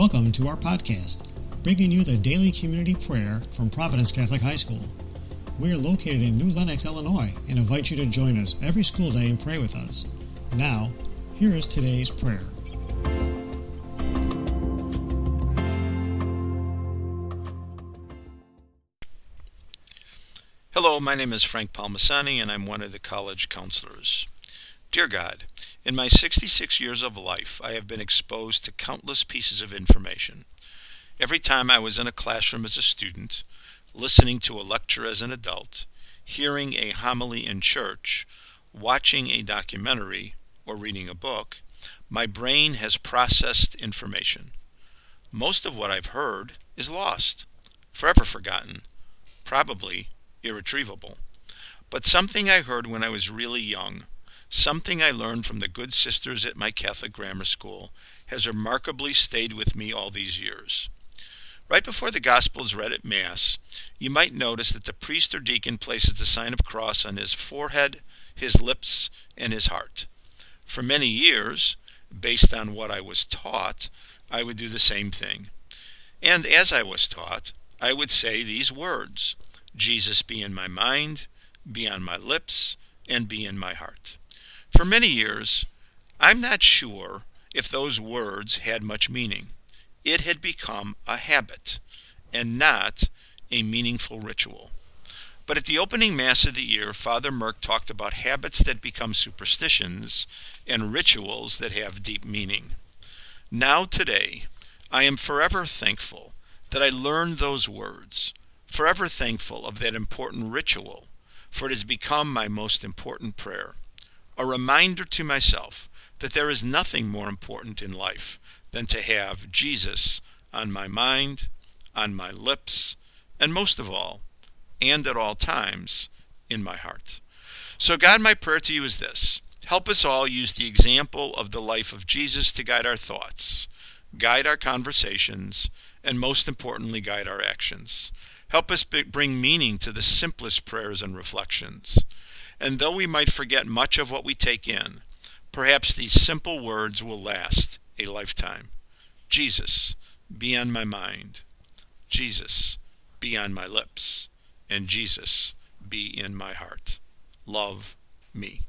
Welcome to our podcast, bringing you the daily community prayer from Providence Catholic High School. We are located in New Lenox, Illinois, and invite you to join us every school day and pray with us. Now, here is today's prayer. Hello, my name is Frank Palmasani, and I'm one of the college counselors. Dear God, in my 66 years of life, I have been exposed to countless pieces of information. Every time I was in a classroom as a student, listening to a lecture as an adult, hearing a homily in church, watching a documentary, or reading a book, my brain has processed information. Most of what I've heard is lost, forever forgotten, probably irretrievable. But something I heard when I was really young Something I learned from the good sisters at my Catholic grammar school has remarkably stayed with me all these years. Right before the Gospel is read at Mass, you might notice that the priest or deacon places the sign of cross on his forehead, his lips, and his heart. For many years, based on what I was taught, I would do the same thing. And as I was taught, I would say these words Jesus be in my mind, be on my lips, and be in my heart. For many years, I'm not sure if those words had much meaning. It had become a habit and not a meaningful ritual. But at the opening Mass of the year, Father Merck talked about habits that become superstitions and rituals that have deep meaning. Now, today, I am forever thankful that I learned those words, forever thankful of that important ritual, for it has become my most important prayer a reminder to myself that there is nothing more important in life than to have Jesus on my mind, on my lips, and most of all, and at all times, in my heart. So, God, my prayer to you is this help us all use the example of the life of Jesus to guide our thoughts, guide our conversations, and most importantly, guide our actions. Help us bring meaning to the simplest prayers and reflections. And though we might forget much of what we take in, perhaps these simple words will last a lifetime. Jesus, be on my mind. Jesus, be on my lips. And Jesus, be in my heart. Love me.